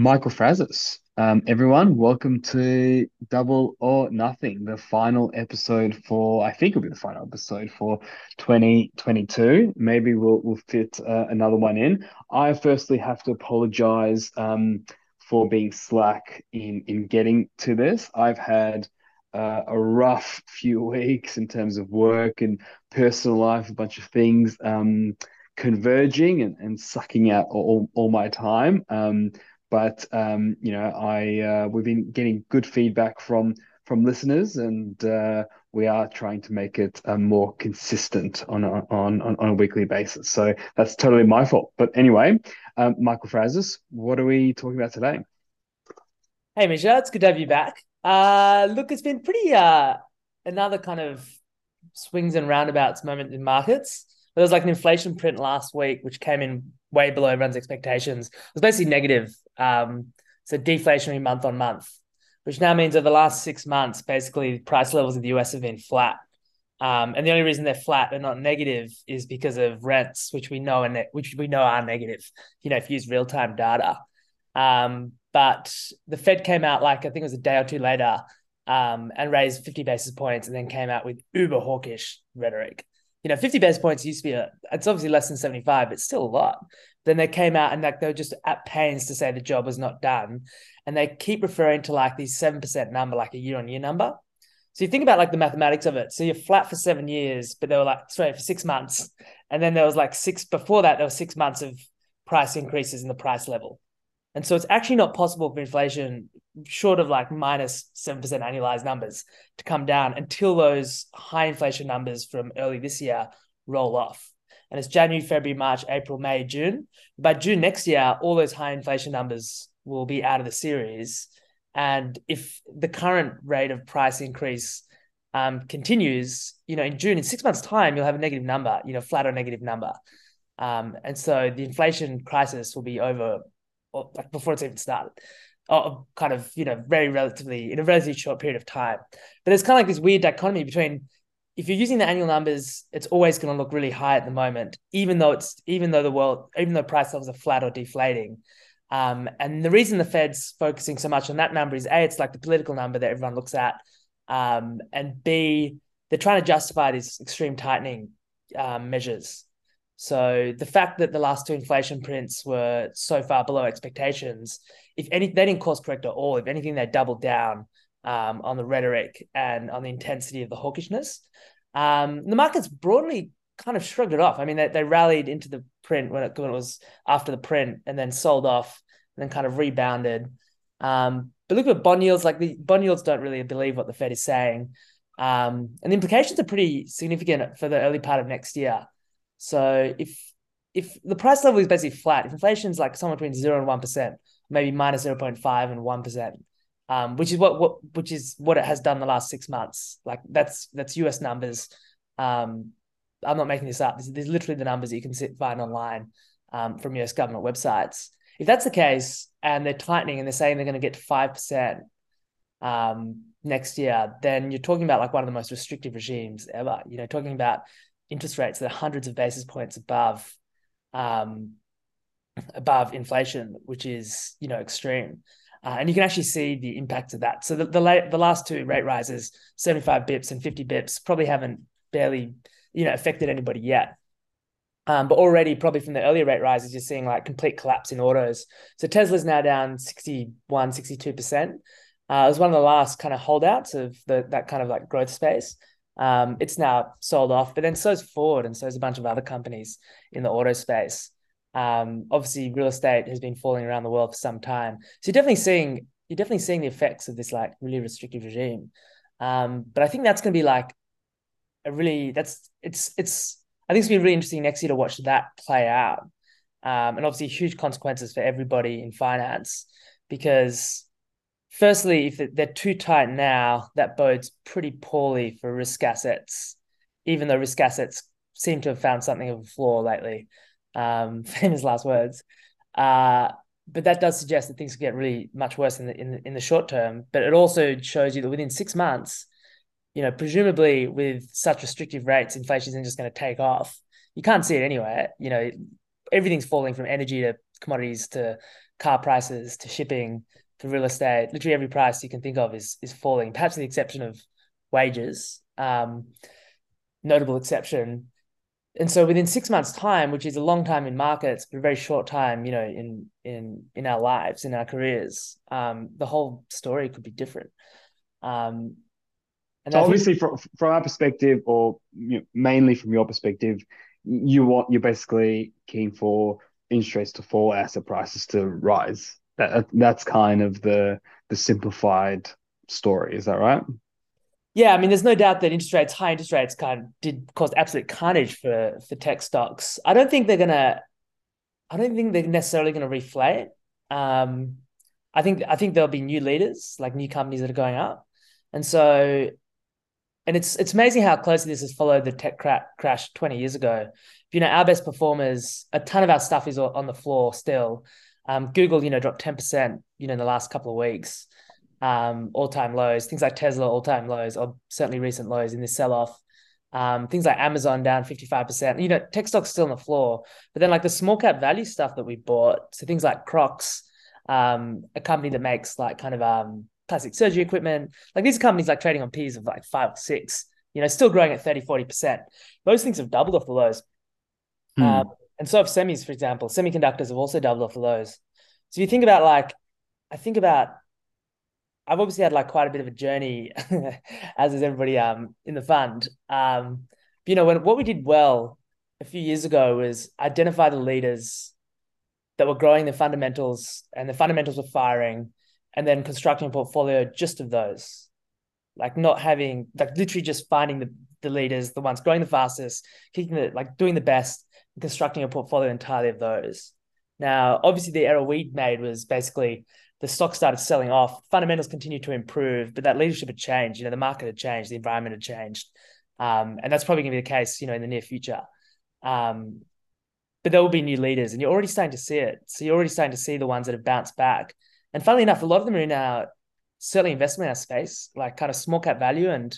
Michael Frazis. Um, everyone, welcome to Double or Nothing, the final episode for, I think it'll be the final episode for 2022. Maybe we'll, we'll fit uh, another one in. I firstly have to apologize um, for being slack in, in getting to this. I've had uh, a rough few weeks in terms of work and personal life, a bunch of things um, converging and, and sucking out all, all my time. Um, but um, you know, I uh, we've been getting good feedback from from listeners, and uh, we are trying to make it uh, more consistent on a, on, on a weekly basis. So that's totally my fault. But anyway, um, Michael Frazis, what are we talking about today? Hey, Misha, it's good to have you back. Uh, look, it's been pretty uh, another kind of swings and roundabouts moment in markets. There was like an inflation print last week, which came in way below everyone's expectations. It was basically negative. Um, so deflationary month on month, which now means over the last six months, basically price levels in the US have been flat. Um, and the only reason they're flat and not negative is because of rents, which we know and which we know are negative. You know, if you use real time data. Um, but the Fed came out like I think it was a day or two later um, and raised 50 basis points and then came out with uber hawkish rhetoric you know, 50 basis points used to be a, it's obviously less than 75, but still a lot. Then they came out and like they were just at pains to say the job was not done. And they keep referring to like these 7% number, like a year on year number. So you think about like the mathematics of it. So you're flat for seven years, but they were like, sorry, for six months. And then there was like six, before that, there was six months of price increases in the price level. And so it's actually not possible for inflation, short of like minus 7% annualized numbers, to come down until those high inflation numbers from early this year roll off. And it's January, February, March, April, May, June. By June next year, all those high inflation numbers will be out of the series. And if the current rate of price increase um, continues, you know, in June, in six months' time, you'll have a negative number, you know, flat or negative number. Um, and so the inflation crisis will be over or like before it's even started, or kind of you know very relatively in a relatively short period of time. But there's kind of like this weird dichotomy between if you're using the annual numbers, it's always going to look really high at the moment, even though it's even though the world, even though price levels are flat or deflating. Um, and the reason the Fed's focusing so much on that number is a, it's like the political number that everyone looks at, um, and b, they're trying to justify these extreme tightening um, measures. So the fact that the last two inflation prints were so far below expectations, if any, they didn't course correct at all. If anything, they doubled down um, on the rhetoric and on the intensity of the hawkishness. Um, the markets broadly kind of shrugged it off. I mean, they, they rallied into the print when it, when it was after the print and then sold off and then kind of rebounded. Um, but look at bond yields, like the bond yields don't really believe what the Fed is saying. Um, and the implications are pretty significant for the early part of next year. So if if the price level is basically flat, if inflation is like somewhere between zero and one percent, maybe minus zero point five and one percent, um, which is what what which is what it has done the last six months. Like that's that's US numbers. Um, I'm not making this up. Are literally the numbers that you can sit, find online um, from US government websites. If that's the case, and they're tightening and they're saying they're going to get five percent um, next year, then you're talking about like one of the most restrictive regimes ever. You know, talking about interest rates that are hundreds of basis points above um, above inflation, which is you know extreme. Uh, and you can actually see the impact of that. So the the, late, the last two rate rises, 75 bips and 50 bips, probably haven't barely you know affected anybody yet. Um, but already, probably from the earlier rate rises, you're seeing like complete collapse in autos. So Tesla's now down 61, 62%. Uh, it was one of the last kind of holdouts of the, that kind of like growth space. Um, it's now sold off, but then so is Ford and so is a bunch of other companies in the auto space. Um, obviously, real estate has been falling around the world for some time, so you're definitely seeing you're definitely seeing the effects of this like really restrictive regime. Um, but I think that's going to be like a really that's it's it's I think it's gonna be really interesting next year to watch that play out, um, and obviously huge consequences for everybody in finance because firstly, if they're too tight now, that bodes pretty poorly for risk assets, even though risk assets seem to have found something of a floor lately. Um, famous last words. Uh, but that does suggest that things get really much worse in the, in the in the short term. But it also shows you that within six months, you know, presumably with such restrictive rates, inflation isn't just going to take off. You can't see it anywhere. You know, everything's falling from energy to commodities to car prices to shipping to real estate. Literally every price you can think of is is falling. Perhaps with the exception of wages, um, notable exception. And so within six months' time, which is a long time in markets, but a very short time, you know, in in in our lives, in our careers, um, the whole story could be different. Um, and so obviously, think... from from our perspective, or you know, mainly from your perspective, you want you're basically keen for interest rates to fall, asset prices to rise. That that's kind of the the simplified story. Is that right? Yeah, I mean, there's no doubt that interest rates, high interest rates, kind of did cause absolute carnage for for tech stocks. I don't think they're gonna. I don't think they're necessarily to reflate. Um, I think I think there'll be new leaders, like new companies that are going up, and so, and it's it's amazing how closely this has followed the tech cra- crash twenty years ago. You know, our best performers, a ton of our stuff is on the floor still. Um, Google, you know, dropped ten percent, you know, in the last couple of weeks um, all time lows. Things like Tesla, all time lows, or certainly recent lows in this sell off. Um, things like Amazon down 55%. You know, tech stocks still on the floor. But then, like the small cap value stuff that we bought, so things like Crocs, um, a company that makes like kind of um, plastic surgery equipment, like these companies like trading on P's of like five or six, you know, still growing at 30, 40%. Those things have doubled off the lows. Hmm. Um, and so have semis, for example. Semiconductors have also doubled off the lows. So if you think about like, I think about I've obviously had like quite a bit of a journey, as is everybody um in the fund. Um, you know, when what we did well a few years ago was identify the leaders that were growing the fundamentals and the fundamentals were firing, and then constructing a portfolio just of those. Like not having like literally just finding the the leaders, the ones growing the fastest, kicking the like doing the best, constructing a portfolio entirely of those. Now, obviously, the error we'd made was basically the stock started selling off. Fundamentals continued to improve, but that leadership had changed. You know, the market had changed, the environment had changed, um, and that's probably going to be the case, you know, in the near future. Um, but there will be new leaders, and you're already starting to see it. So you're already starting to see the ones that have bounced back. And funnily enough, a lot of them are in our certainly investment in our space, like kind of small cap value and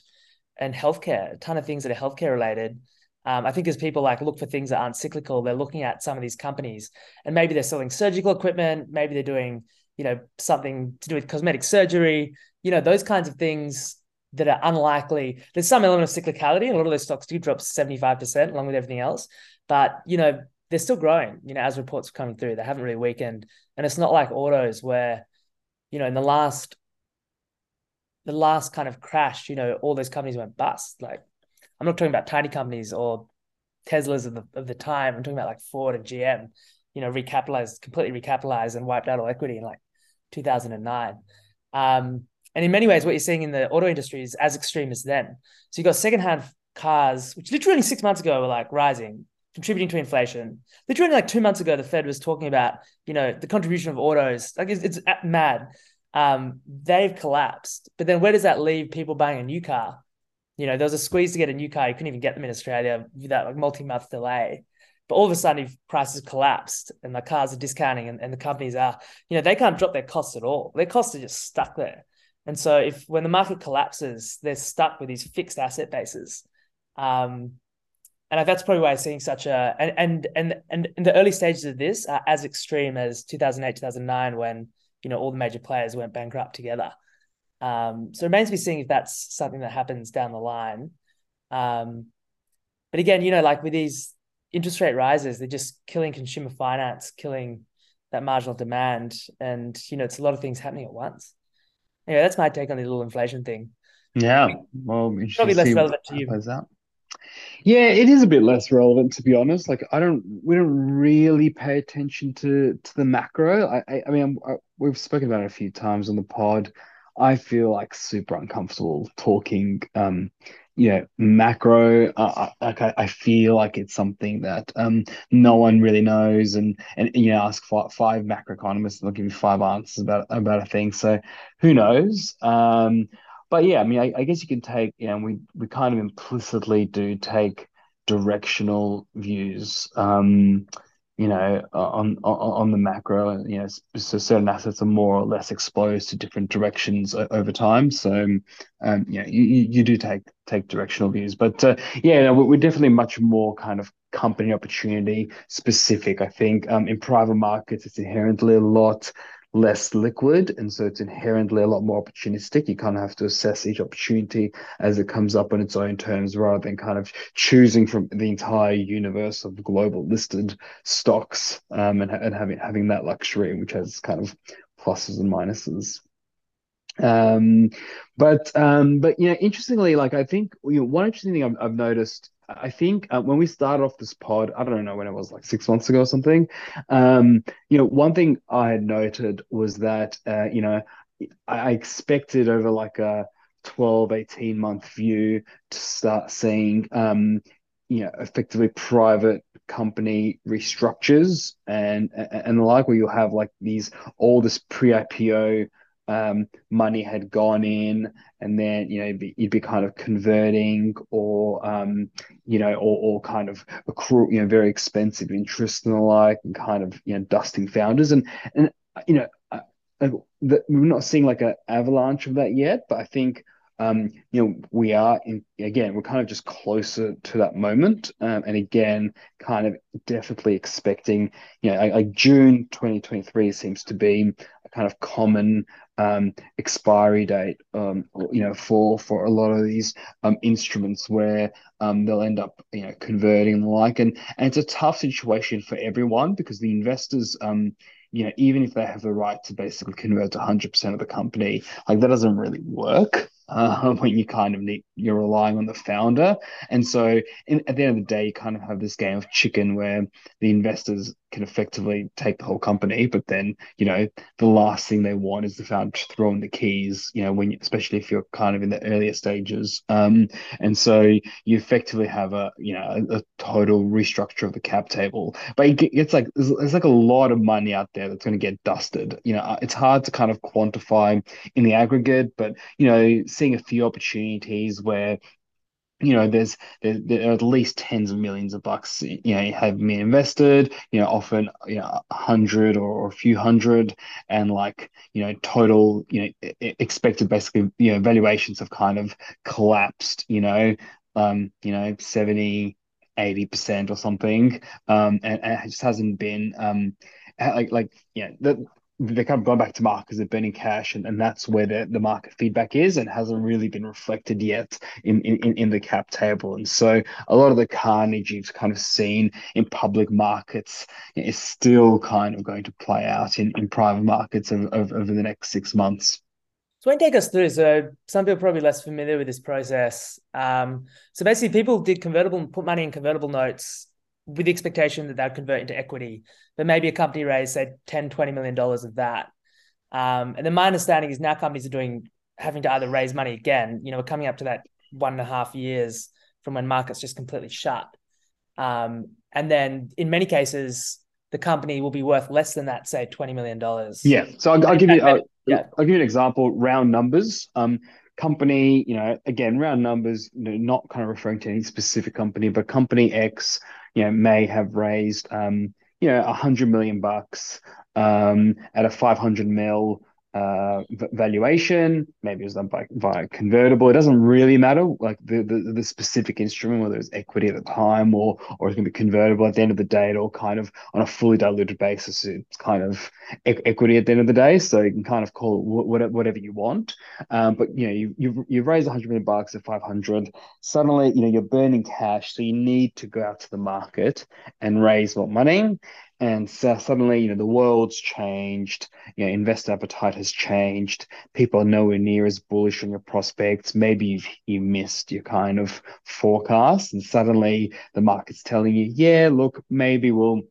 and healthcare. A ton of things that are healthcare related. Um, I think as people like look for things that aren't cyclical, they're looking at some of these companies, and maybe they're selling surgical equipment, maybe they're doing you know, something to do with cosmetic surgery, you know, those kinds of things that are unlikely. There's some element of cyclicality, and a lot of those stocks do drop 75% along with everything else. But, you know, they're still growing, you know, as reports are coming through. They haven't really weakened. And it's not like autos where, you know, in the last the last kind of crash, you know, all those companies went bust. Like I'm not talking about tiny companies or Teslas of the of the time. I'm talking about like Ford and GM you know, recapitalized, completely recapitalized and wiped out all equity in like 2009. Um, and in many ways, what you're seeing in the auto industry is as extreme as then. So you've got secondhand cars, which literally six months ago were like rising, contributing to inflation. Literally like two months ago, the Fed was talking about, you know, the contribution of autos. Like it's, it's mad. Um, they've collapsed. But then where does that leave people buying a new car? You know, there was a squeeze to get a new car. You couldn't even get them in Australia without like multi-month delay. But all of a sudden, if prices collapsed and the cars are discounting and, and the companies are, you know, they can't drop their costs at all. Their costs are just stuck there. And so if when the market collapses, they're stuck with these fixed asset bases. Um, and that's probably why I'm seeing such a and and and and in the early stages of this are as extreme as 2008, 2009, when you know all the major players went bankrupt together. Um, so it remains to be seen if that's something that happens down the line. Um, but again, you know, like with these interest rate rises, they're just killing consumer finance, killing that marginal demand. And, you know, it's a lot of things happening at once. Anyway, that's my take on the little inflation thing. Yeah. Well, probably less relevant to you. Yeah, it is a bit less relevant to be honest. Like I don't, we don't really pay attention to to the macro. I, I, I mean, I, we've spoken about it a few times on the pod. I feel like super uncomfortable talking um you know macro. Uh, like I, I feel like it's something that um no one really knows and and you know ask five, five macroeconomists and they'll give you five answers about about a thing. So who knows? Um but yeah i mean I, I guess you can take you know we we kind of implicitly do take directional views. Um you know, on, on on the macro, you know, so certain assets are more or less exposed to different directions over time. So, um, you know, you, you do take take directional views, but uh, yeah, no, we're definitely much more kind of company opportunity specific. I think um, in private markets, it's inherently a lot less liquid, and so it's inherently a lot more opportunistic. You kind of have to assess each opportunity as it comes up on its own terms, rather than kind of choosing from the entire universe of global listed stocks um, and, and having having that luxury, which has kind of pluses and minuses. Um, but um, but you know, interestingly, like I think you know, one interesting thing I've, I've noticed I think uh, when we started off this pod, I don't know when it was like six months ago or something. Um, you know, one thing I had noted was that, uh, you know, I, expected over like a 12, 18 month view to start seeing, um, you know, effectively private company restructures and and the like, where you'll have like these all this pre-IPO um, money had gone in, and then you know you'd be, kind of converting, or um, you know, or, or kind of accrue, you know, very expensive interest and the like, and kind of you know dusting founders, and and you know, uh, the, we're not seeing like an avalanche of that yet, but I think. Um, you know, we are in again, we're kind of just closer to that moment. Um, and again, kind of definitely expecting, you know, like June 2023 seems to be a kind of common um, expiry date, um, you know, for for a lot of these um, instruments where um, they'll end up, you know, converting and the like, and and it's a tough situation for everyone because the investors, um, you know, even if they have the right to basically convert to 100% of the company, like that doesn't really work uh, when you kind of need you're relying on the founder. And so in, at the end of the day, you kind of have this game of chicken where the investors can effectively take the whole company, but then you know the last thing they want is the founder to throw in the keys. You know, when especially if you're kind of in the earlier stages. Um, and so you effectively have a you know a, a total restructure of the cap table. But it's like there's, there's like a lot of money out there that's going to get dusted. You know, it's hard to kind of quantify in the aggregate, but you know seeing a few opportunities where you know there's there, there, are at least tens of millions of bucks you know have been invested you know often you know a hundred or, a few hundred and like you know total you know expected basically you know valuations have kind of collapsed you know um you know 70 80 percent or something um and, and it just hasn't been um like like yeah the they're kind of gone back to market because they're burning cash, and, and that's where the, the market feedback is and hasn't really been reflected yet in, in, in the cap table. And so a lot of the carnage you've kind of seen in public markets is still kind of going to play out in, in private markets over, over, over the next six months. So, when take us through, so some people probably less familiar with this process. Um, so basically, people did convertible, and put money in convertible notes with the expectation that they'd convert into equity, but maybe a company raised say 10, 20 million dollars of that. Um, and then my understanding is now companies are doing having to either raise money again, you know, we're coming up to that one and a half years from when markets just completely shut. Um, and then in many cases, the company will be worth less than that, say $20 million. Yeah. So I'll, I'll give you, yeah. I'll give you an example, round numbers. Um, company, you know, again, round numbers, you know, not kind of referring to any specific company, but company X you know, may have raised, um, you know, a hundred million bucks um, at a 500 mil uh, valuation. Maybe it was done by via convertible. It doesn't really matter, like the, the, the specific instrument, whether it's equity at the time or or it's going to be convertible at the end of the day. It all kind of on a fully diluted basis. It's kind of e- equity at the end of the day, so you can kind of call it whatever you want. Um, but you know, you you you raise 100 million bucks at 500. Suddenly, you know, you're burning cash, so you need to go out to the market and raise more money and so suddenly you know the world's changed you know investor appetite has changed people are nowhere near as bullish on your prospects maybe you've you missed your kind of forecast and suddenly the market's telling you yeah look maybe we'll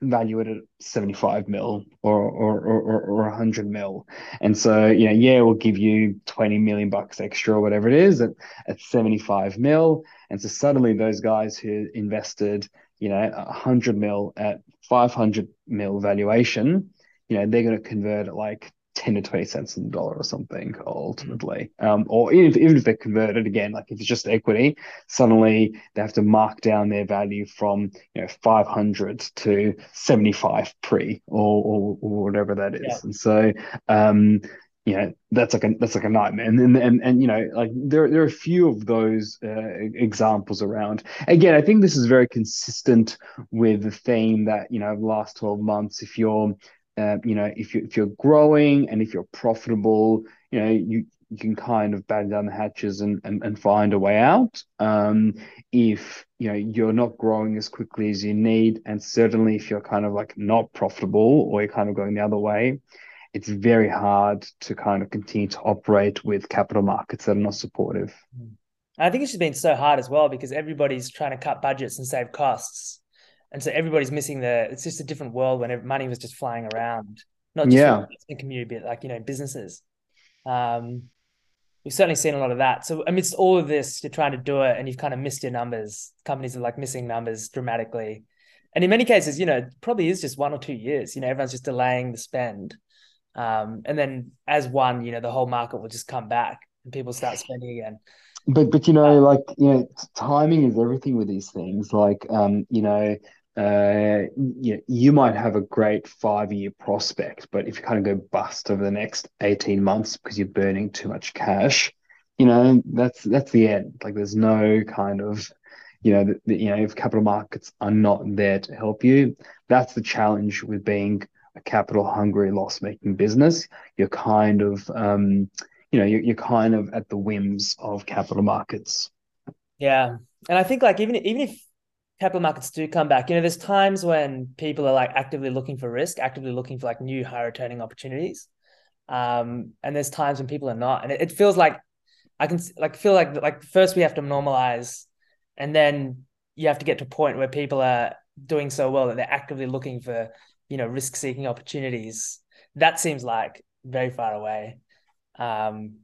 value it at 75 mil or or or, or 100 mil. And so you know yeah we'll give you 20 million bucks extra or whatever it is at, at 75 mil. And so suddenly those guys who invested you know, 100 mil at 500 mil valuation, you know, they're going to convert at like 10 to 20 cents on the dollar or something ultimately. Um, or even if, even if they're converted again, like if it's just equity, suddenly they have to mark down their value from, you know, 500 to 75 pre or, or, or whatever that is. Yeah. And so, um, you know that's like a that's like a nightmare and and and, and you know like there there are a few of those uh, examples around again i think this is very consistent with the theme that you know the last 12 months if you're uh, you know if you if you're growing and if you're profitable you know you you can kind of batten down the hatches and, and, and find a way out. Um, if you know you're not growing as quickly as you need, and certainly if you're kind of like not profitable or you're kind of going the other way, it's very hard to kind of continue to operate with capital markets that are not supportive. I think it's just been so hard as well because everybody's trying to cut budgets and save costs. And so everybody's missing the, it's just a different world when money was just flying around, not just yeah. the community, but like, you know, businesses. Um, we've certainly seen a lot of that. So amidst all of this, you're trying to do it and you've kind of missed your numbers. Companies are like missing numbers dramatically. And in many cases, you know, probably is just one or two years. You know, everyone's just delaying the spend. Um, and then as one, you know, the whole market will just come back and people start spending again. But but you know, like you know, timing is everything with these things. Like um, you know, uh, you, you might have a great five year prospect, but if you kind of go bust over the next 18 months because you're burning too much cash, you know, that's that's the end. Like there's no kind of, you know, the, the, you know, if capital markets are not there to help you, that's the challenge with being a capital hungry loss making business, you're kind of um, you know you're, you're kind of at the whims of capital markets. Yeah, and I think like even even if capital markets do come back, you know, there's times when people are like actively looking for risk, actively looking for like new high returning opportunities. Um, and there's times when people are not, and it, it feels like I can like feel like like first we have to normalize, and then you have to get to a point where people are doing so well that they're actively looking for you know risk seeking opportunities that seems like very far away. Um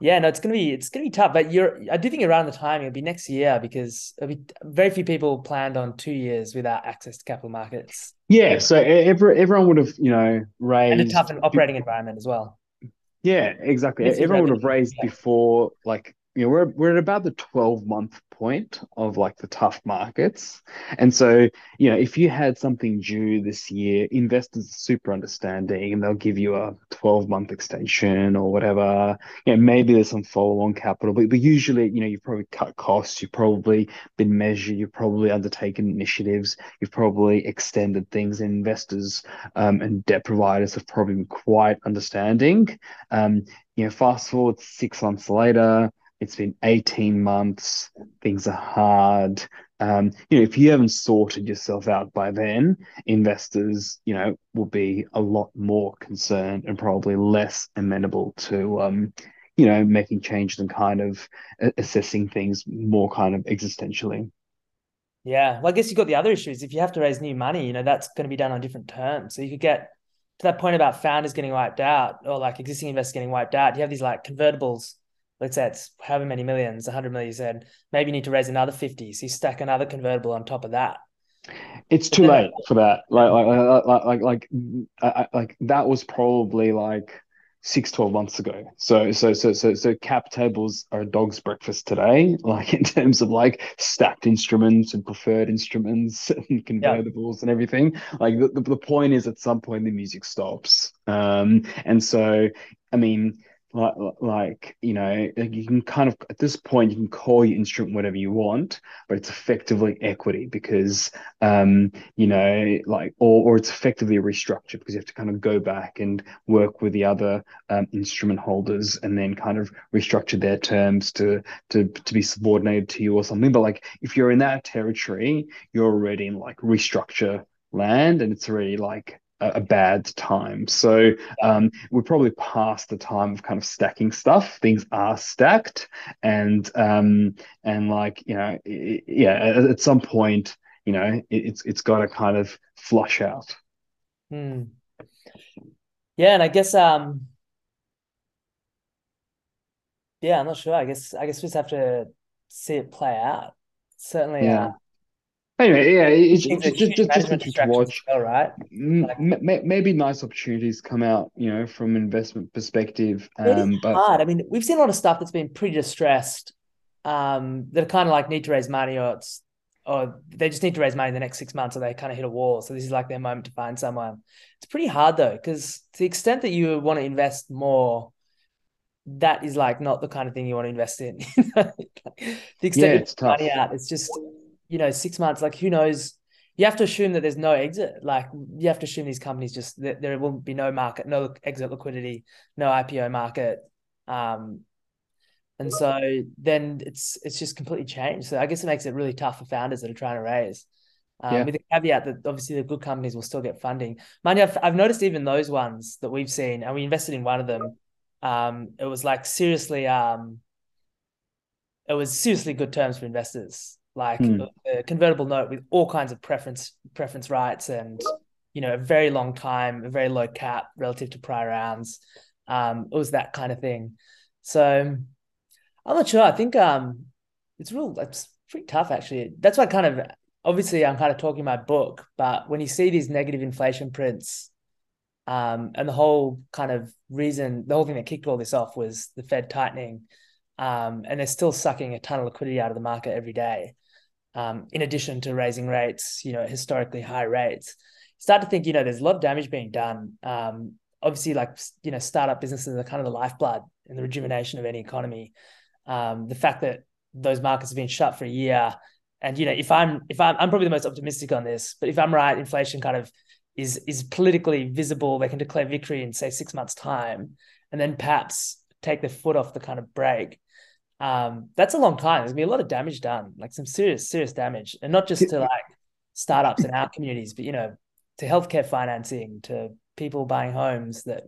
yeah no it's gonna be it's gonna be tough but you're i do think around the time it'll be next year because be, very few people planned on two years without access to capital markets. Yeah so every, everyone would have you know raised and a tough operating environment as well. Yeah exactly. Everyone would have raised yeah. before like you know we're we're at about the 12 month point of like the tough markets. And so, you know, if you had something due this year, investors are super understanding and they'll give you a 12 month extension or whatever. You know, maybe there's some follow on capital, but, but usually, you know, you've probably cut costs, you've probably been measured, you've probably undertaken initiatives, you've probably extended things. And investors um, and debt providers have probably been quite understanding. Um, you know, fast forward six months later, it's been 18 months. Things are hard. Um, you know, if you haven't sorted yourself out by then, investors, you know, will be a lot more concerned and probably less amenable to, um, you know, making changes and kind of assessing things more kind of existentially. Yeah, well, I guess you've got the other issues. If you have to raise new money, you know, that's going to be done on different terms. So you could get to that point about founders getting wiped out or like existing investors getting wiped out. You have these like convertibles let's say it's however many millions, 100 million, you said, maybe you need to raise another 50. So you stack another convertible on top of that. It's too late for that. Like, like, like, like, like, like, like that was probably like six, 12 months ago. So, so, so, so, so cap tables are a dog's breakfast today, like in terms of like stacked instruments and preferred instruments and convertibles yeah. and everything. Like the, the, the point is at some point the music stops. Um, and so, I mean, like, like you know you can kind of at this point you can call your instrument whatever you want but it's effectively equity because um you know like or, or it's effectively a restructure because you have to kind of go back and work with the other um, instrument holders and then kind of restructure their terms to to to be subordinated to you or something. But like if you're in that territory you're already in like restructure land and it's already like a, bad time. So um, we're probably past the time of kind of stacking stuff. Things are stacked, and um, and like you know, it, yeah, at, at, some point, you know, it, it's it's got to kind of flush out. Hmm. Yeah, and I guess um, yeah, I'm not sure. I guess I guess we just have to see it play out. Certainly, yeah. Uh, Anyway, yeah, it's, just just just, just to watch. Well, right? Like, maybe nice opportunities come out, you know, from investment perspective. Um, but hard. I mean, we've seen a lot of stuff that's been pretty distressed. Um, that kind of like need to raise money, or it's oh, they just need to raise money in the next six months or they kind of hit a wall. So this is like their moment to find someone. It's pretty hard though, because to the extent that you want to invest more, that is like not the kind of thing you want to invest in. the extent Yeah, it's put money out, it's just, you know, six months, like who knows? You have to assume that there's no exit. Like you have to assume these companies just that there will be no market, no exit liquidity, no IPO market. Um, and so then it's it's just completely changed. So I guess it makes it really tough for founders that are trying to raise. Um, Yeah. with the caveat that obviously the good companies will still get funding. Mind you, I've, I've noticed even those ones that we've seen, and we invested in one of them. Um, it was like seriously, um, it was seriously good terms for investors, like Hmm. a convertible note with all kinds of preference preference rights, and you know a very long time, a very low cap relative to prior rounds. Um, it was that kind of thing. So I'm not sure. I think um, it's real. It's pretty tough actually. That's why kind of obviously I'm kind of talking my book, but when you see these negative inflation prints, um, and the whole kind of reason, the whole thing that kicked all this off was the Fed tightening, um, and they're still sucking a ton of liquidity out of the market every day. Um, in addition to raising rates, you know, historically high rates, start to think, you know, there's a lot of damage being done. Um, obviously, like you know, startup businesses are kind of the lifeblood and the rejuvenation of any economy. Um, the fact that those markets have been shut for a year, and you know, if I'm if I'm I'm probably the most optimistic on this, but if I'm right, inflation kind of is is politically visible. They can declare victory in say six months' time, and then perhaps take their foot off the kind of brake. Um, that's a long time. There's gonna be a lot of damage done, like some serious serious damage, and not just to like startups in our communities, but you know, to healthcare financing, to people buying homes that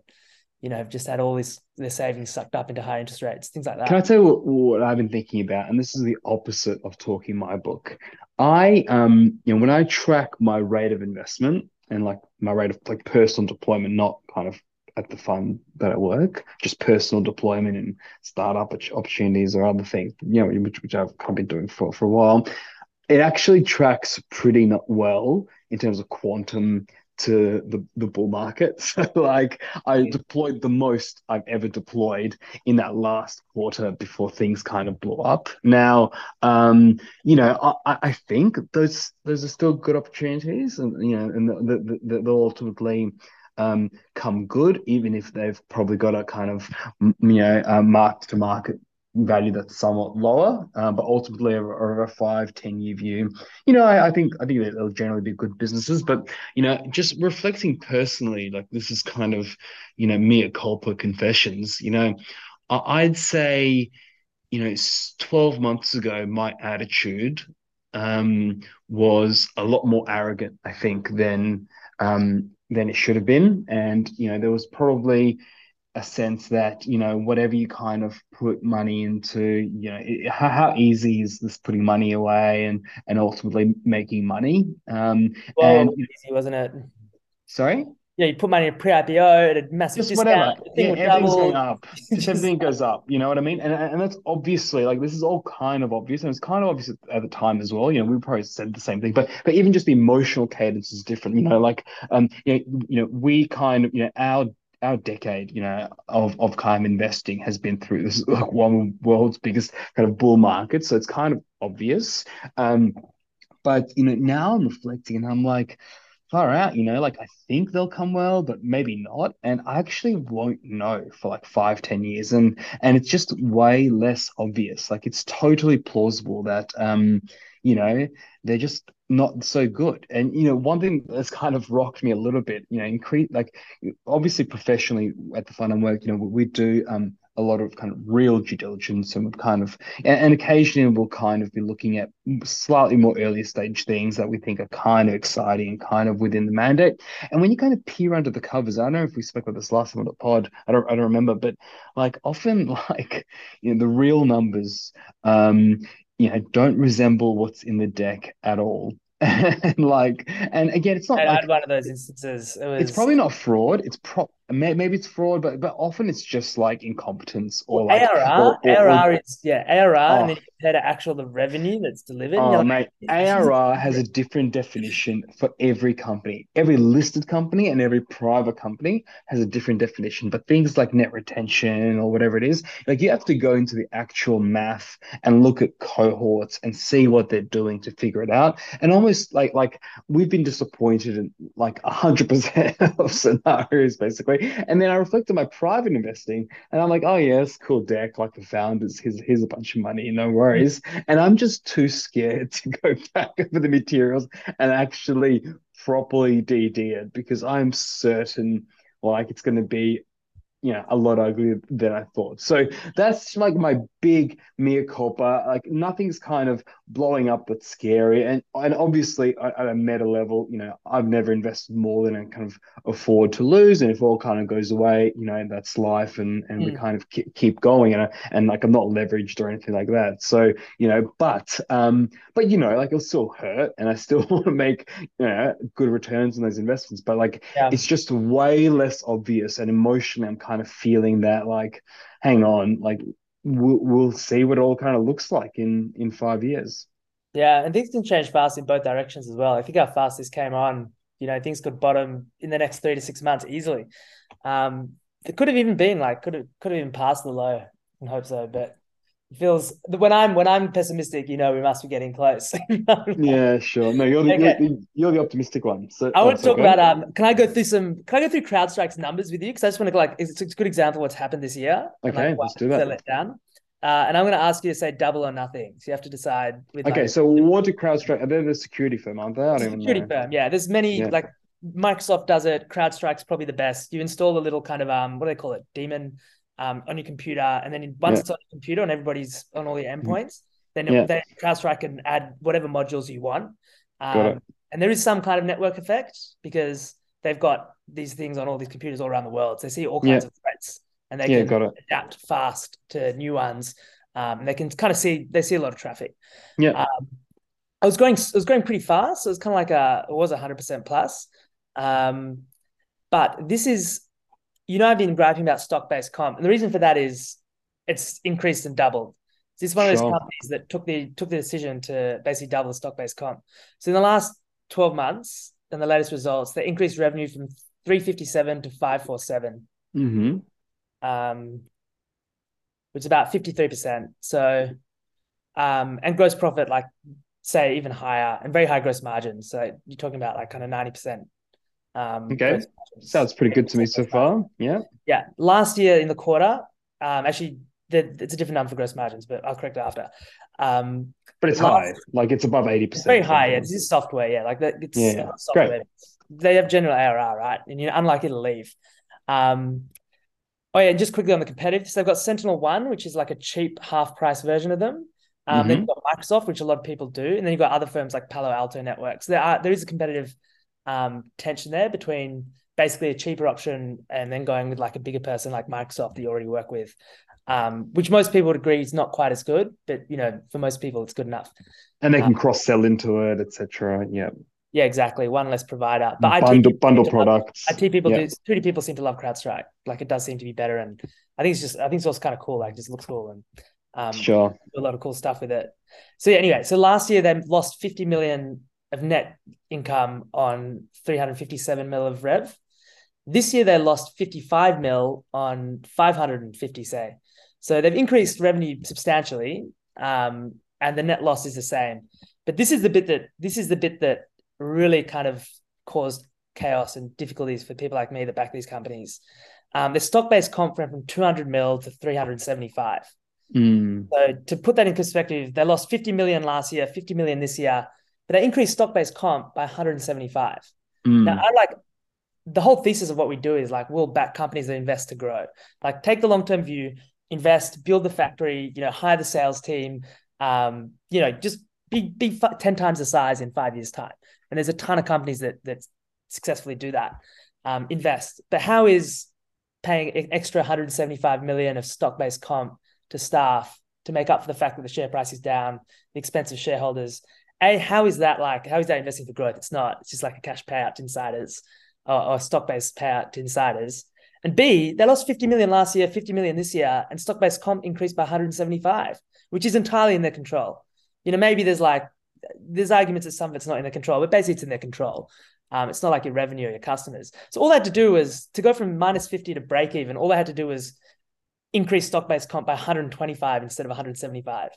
you know have just had all this their savings sucked up into high interest rates, things like that. Can I tell you what, what I've been thinking about? And this is the opposite of talking my book. I, um, you know, when I track my rate of investment and like my rate of like personal deployment, not kind of at the fund that I work, just personal deployment and startup opportunities or other things, you know, which, which I've kind of been doing for, for a while. It actually tracks pretty well in terms of quantum to the, the bull market. So like I deployed the most I've ever deployed in that last quarter before things kind of blew up. Now, um, you know, I, I think those those are still good opportunities, and you know, and the, the, they'll ultimately um, come good, even if they've probably got a kind of you know uh, mark to market value that's somewhat lower, uh, but ultimately over, a five, 10 year view, you know, I, I think I think they'll generally be good businesses. But you know, just reflecting personally, like this is kind of, you know, mea culpa confessions. You know, I, I'd say, you know, 12 months ago, my attitude um, was a lot more arrogant, I think, than um, than it should have been. And you know, there was probably a sense that you know whatever you kind of put money into you know it, how, how easy is this putting money away and and ultimately making money um and easy, wasn't it? sorry Yeah, you put money in pre-IPO at a massive just whatever. discount, the thing yeah everything's going up. Just everything goes up you know what i mean? And and that's obviously like this is all kind of obvious and it's kind of obvious at the time as well. You know we probably said the same thing but but even just the emotional cadence is different you know? Like um you know, you know we kind of you know our our decade, you know, of of kind of investing has been through this like one of the world's biggest kind of bull markets. So it's kind of obvious. Um, but you know, now I'm reflecting and I'm like, far out, you know, like I think they'll come well, but maybe not. And I actually won't know for like five, ten years. And and it's just way less obvious. Like it's totally plausible that um, you know, they're just not so good. And you know, one thing that's kind of rocked me a little bit, you know, increase like obviously professionally at the fund I work, you know, we do um a lot of kind of real due diligence and kind of and, and occasionally we'll kind of be looking at slightly more earlier stage things that we think are kind of exciting and kind of within the mandate. And when you kind of peer under the covers, I don't know if we spoke about this last time on the pod, I don't I don't remember, but like often like you know the real numbers um you know don't resemble what's in the deck at all. And like and again it's not I like had one of those instances. It it's probably not fraud. It's pro may, maybe it's fraud, but but often it's just like incompetence or Well, like ARR, or, or, ARR is yeah, ARR, and oh then you compare to actual the revenue that's delivered. Oh, you're like, mate, ARR has a different definition for every company. Every listed company and every private company has a different definition. But things like net retention or whatever it is, like you have to go into the actual math and look at cohorts and see what they're doing to figure it out. And almost like like we've been disappointed in like a hundred percent of scenarios, basically. And then I reflect on my private investing and I'm like, oh yeah, it's cool deck, like the founders, here's here's a bunch of money, no worries. Hmm. And I'm just too scared to go back over the materials and actually properly DD it because I'm certain like it's going to be you know, a lot uglier than I thought. So that's like my big mea culpa. Like nothing's kind of blowing up that's scary. And and obviously at a meta level, you know, I've never invested more than I kind of afford to lose. And if all kind of goes away, you know, that's life and and we Mm. kind of keep going. And and like I'm not leveraged or anything like that. So, you know, but um, but you know, like it'll still hurt and I still want to make, you know, good returns on those investments. But like yeah. it's just way less obvious and emotionally I'm kind of feeling that like hang on like we'll, we'll see what it all kind of looks like in in five years Yeah, and things can change fast in both directions as well. I think how fast this came on, you know, things could bottom in the next three to six months easily. Um, it could have even been like could have could have even passed the low. I hope so, but feels when I'm when I'm pessimistic, you know, we must be getting close. yeah sure no you're the Okay. you're, you're the optimistic one so I want to talk go. about um. Can I go through some? Can I go through CrowdStrike's numbers with you? Because I just want to like, it's, it's a good example of what's happened this year. okay like, let's do that let down. Uh, and I'm going to ask you to say double or nothing. So you have to decide with okay like so what do CrowdStrike are they the security firm aren't they I don't even know security firm. Yeah, there's many Yeah. like Microsoft does it. CrowdStrike's probably the best. You install a little kind of um, what do they call it, daemon, um, on your computer, and then once Yeah. Mm-hmm. it's on your computer and everybody's on all your endpoints, then Yeah. then CrowdStrike can add whatever modules you want. Um, And there is some kind of network effect because they've got these things on all these computers all around the world. So they see all kinds of threats, and they yeah can got it adapt fast to new ones. Um, they can kind of see they see a lot of traffic. yeah Um, I was going, it was going pretty fast. So it was kind of like a, it was hundred percent plus. Um, but this is, you know, I've been griping about stock-based comp, and the reason for that is it's increased and doubled. So it's one of those companies that took the took the decision to basically double the stock-based comp. So in the last twelve months, and the latest results, they increased revenue from three fifty seven to five four seven mm-hmm um, which is about 53%. So, um, and gross profit, like say even higher and very high gross margins. So you're talking about like kind of 90%. Um, Okay. sounds pretty good to me so far yeah Yeah. Last year in the quarter, um, actually, the, it's a different number for gross margins, but I'll correct it after. Um, but it's Last- high like it's above 80% it's very high. Yeah, this is software. Yeah, like that. It's Yeah, software. They have general ARR, right? And you're unlikely to leave. Um, oh yeah, and just quickly on the competitive, so they've got Sentinel One, which is like a cheap half price version of them. Um, Then Mm-hmm. you've got Microsoft, which a lot of people do, and then you've got other firms like Palo Alto Networks. There are there is a competitive um, tension there between basically a cheaper option and then going with like a bigger person like Microsoft that you already work with, um, which most people would agree is not quite as good, but you know for most people it's good enough. and they can Uh, cross sell into it etc yeah Yeah, exactly. One less provider, but bundle bundle to love- products IT people Yeah. do. Security people seem to love CrowdStrike. Like it does seem to be better, and I think it's just. I think it's also kind of cool. Like it just looks cool and um, sure a lot of cool stuff with it. So yeah, anyway, so last year they lost 50 million of net income on 357 mil of rev. This year they lost 55 mil on 550 say. So they've increased revenue substantially, um, and the net loss is the same. But this is the bit that this is the bit that really kind of caused chaos and difficulties for people like me that back these companies. Um, the stock-based comp went from 200 mil to 375. Mm. So to put that in perspective, they lost 50 million last year, 50 million this year, but they increased stock-based comp by 175. Mm. Now, I like the whole thesis of what we do is like we'll back companies that invest to grow. Like take the long-term view, invest, build the factory, you know, hire the sales team, um, you know, just be be 10 times the size in five years' time. And there's a ton of companies that that successfully do that. Um, invest. But how is paying an extra 175 million of stock-based comp to staff to make up for the fact that the share price is down, the expense of shareholders? A, how is that like? How is that investing for growth? It's not. It's just like a cash payout to insiders or, or stock-based payout to insiders. And B, they lost 50 million last year, 50 million this year, and stock based comp increased by 175, which is entirely in their control. You know, maybe there's like, there's arguments that some of it's not in their control, but basically it's in their control. Um, it's not like your revenue or your customers. So all they had to do was to go from minus 50 to break even, all they had to do was increase stock based comp by 125 instead of 175.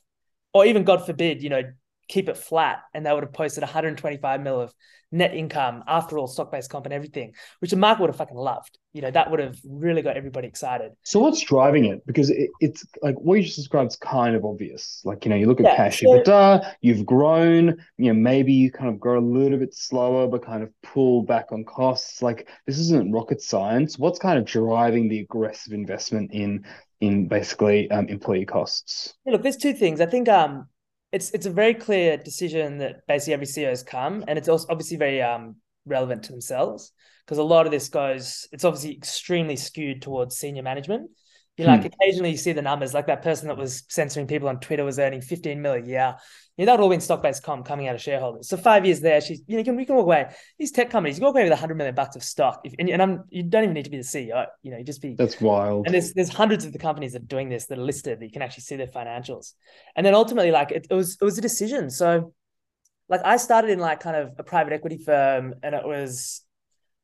Or even, God forbid, you know, keep it flat and they would have posted 125 mil of net income after all stock based comp and everything, which the market would have fucking loved. You know, that would have really got everybody excited. So what's driving it? Because it, it's like what you just described is kind of obvious. Like, you know, you look at yeah, cash so, EBITDA, you've grown, you know, maybe you kind of grow a little bit slower, but kind of pull back on costs. Like this isn't rocket science. What's kind of driving the aggressive investment in in basically um, employee costs? Yeah, look, there's two things. I think um it's it's a very clear decision that basically every CEO has come, and it's also obviously very um, relevant to themselves because a lot of this goes. It's obviously extremely skewed towards senior management. You hmm. like occasionally you see the numbers, like that person that was censoring people on Twitter was earning 15 million a year. You know, that would all been stock based comp coming out of shareholders. So five years there, she's you know, you can, we can walk away. These tech companies, you can walk away with 100 million bucks of stock. If, and, and I'm, you don't even need to be the CEO. You know, you just be. That's wild. And there's there's hundreds of the companies that are doing this that are listed that you can actually see their financials. And then ultimately, like it, it was it was a decision. So, like I started in like kind of a private equity firm, and it was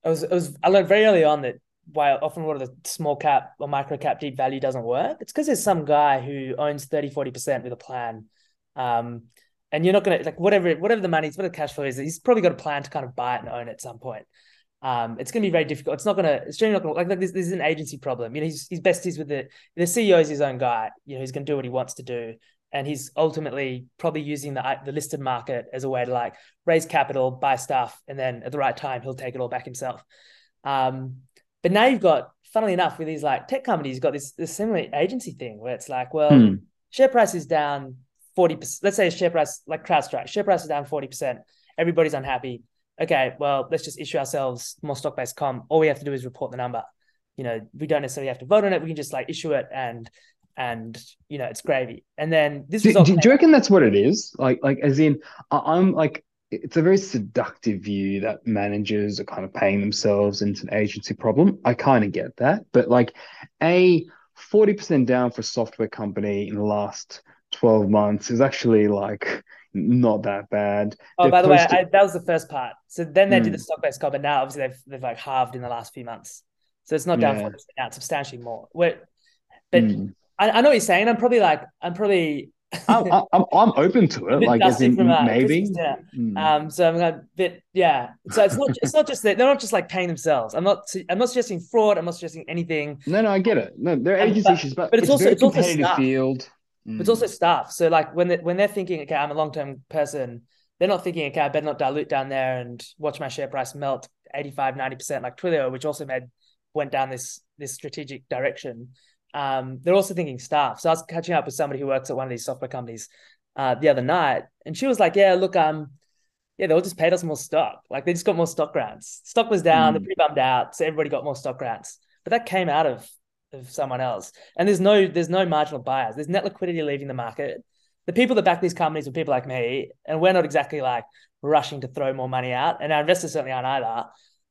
it was it was I learned very early on that why often what the small cap or micro cap deep value doesn't work. It's because there's some guy who owns 30, 40% with a plan. Um, and you're not gonna like whatever whatever the money, is, whatever the cash flow is, he's probably got a plan to kind of buy it and own it at some point. Um, it's gonna be very difficult. It's not gonna. It's generally not gonna like, like this. This is an agency problem. You know, he's he's best is with the the CEO is his own guy. You know, he's gonna do what he wants to do, and he's ultimately probably using the the listed market as a way to like raise capital, buy stuff, and then at the right time he'll take it all back himself. Um, but now you've got, funnily enough, with these like tech companies, you've got this this similar agency thing where it's like, well, hmm. share price is down 40%. Let's say share price, like CrowdStrike, share price is down 40%. Everybody's unhappy. Okay, well, let's just issue ourselves more stock-based comp. All we have to do is report the number. You know, we don't necessarily have to vote on it. We can just like issue it and and you know it's gravy. And then this do, do, do you reckon that's what it is? Like like as in I'm like it's a very seductive view that managers are kind of paying themselves into an agency problem. I kind of get that, but like a 40% down for a software company in the last 12 months is actually like not that bad. Oh, They're by the way. I, that was the first part. So then they mm. did the hmm. stock based comp, but now obviously they've they've like halved in the last few months. So it's not down yeah. 40% now, it's substantially more. We're, but mm. I, I know what you're saying. I'm probably like, I'm probably I'm, I'm, I'm open to it, like as in maybe. Mm. Um, so I'm a bit, yeah. So it's not, it's not just that they're not just like paying themselves. I'm not, I'm not suggesting fraud. I'm not suggesting anything. No, no, I get it. No, there are agency but, issues, but, but it's, it's also it's also staff. field. Mm. It's also staff. So like when they, when they're thinking, okay, I'm a long term person, they're not thinking, okay, I better not dilute down there and watch my share price melt 85, 90 percent like Twilio, which also made went down this this strategic direction. Um, they're also thinking staff. So I was catching up with somebody who works at one of these software companies uh, the other night, and she was like, "Yeah, look, um, yeah, they all just paid us more stock. Like they just got more stock grants. Stock was down, mm. they're pretty bummed out, so everybody got more stock grants. But that came out of of someone else, and there's no there's no marginal buyers. There's net liquidity leaving the market. The people that back these companies are people like me, and we're not exactly like rushing to throw more money out, and our investors certainly aren't either.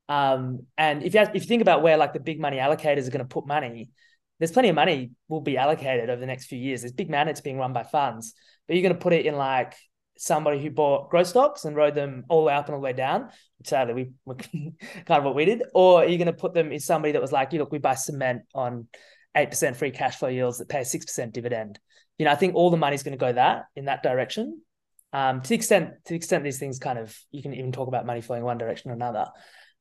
Um, and if you have, if you think about where like the big money allocators are going to put money, there's plenty of money will be allocated over the next few years. There's big mandates being run by funds, but you're going to put it in like somebody who bought growth stocks and rode them all the way up and all the way down, sadly we were kind of what we did, or are you going to put them in somebody that was like, you look, we buy cement on eight percent free cash flow yields that pay a six percent dividend. You know, I think all the money's going to go that in that direction. Um, to the extent to the extent these things kind of you can even talk about money flowing one direction or another.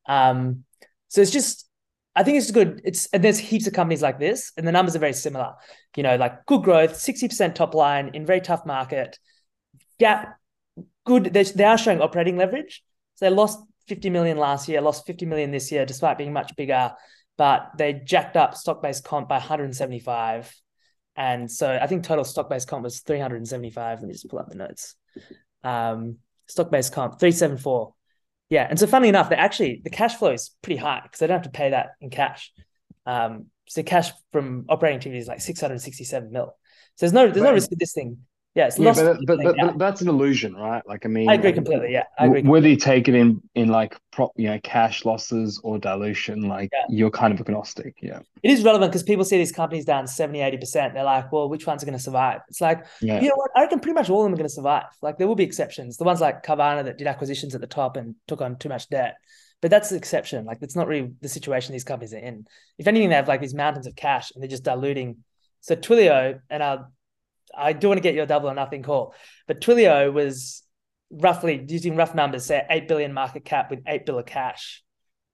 Um, so it's just I think it's good. It's and there's heaps of companies like this, and the numbers are very similar. You know, like good growth, 60% top line in very tough market. Gap, good. They, they are showing operating leverage. So they lost 50 million last year, lost 50 million this year, despite being much bigger. But they jacked up stock-based comp by 175. And so I think total stock-based comp was 375. Let me just pull up the notes. Um, stock-based comp, 374. Yeah, and so funnily enough, they actually the cash flow is pretty high because they don't have to pay that in cash. Um, so cash from operating activities is like 667 mil. So there's no there's no risk of this thing Yeah, it's Yeah, but, but but but that's an illusion, right? Like, I mean, I agree completely. Yeah, I agree. whether you take it in in like prop, you know, cash losses or dilution, like Yeah. you're kind of agnostic. Yeah, It is relevant because people see these companies down 70, 80%. They're like, well, which ones are going to survive? It's like, yeah, you know what? I reckon pretty much all of them are going to survive. Like there will be exceptions. The ones like Carvana that did acquisitions at the top and took on too much debt. But that's the exception. Like that's not really the situation these companies are in. If anything, they have like these mountains of cash and they're just diluting. So Twilio, and I, I do want to get your double or nothing call, but Twilio was roughly using rough numbers, say eight billion market cap with eight bill of cash,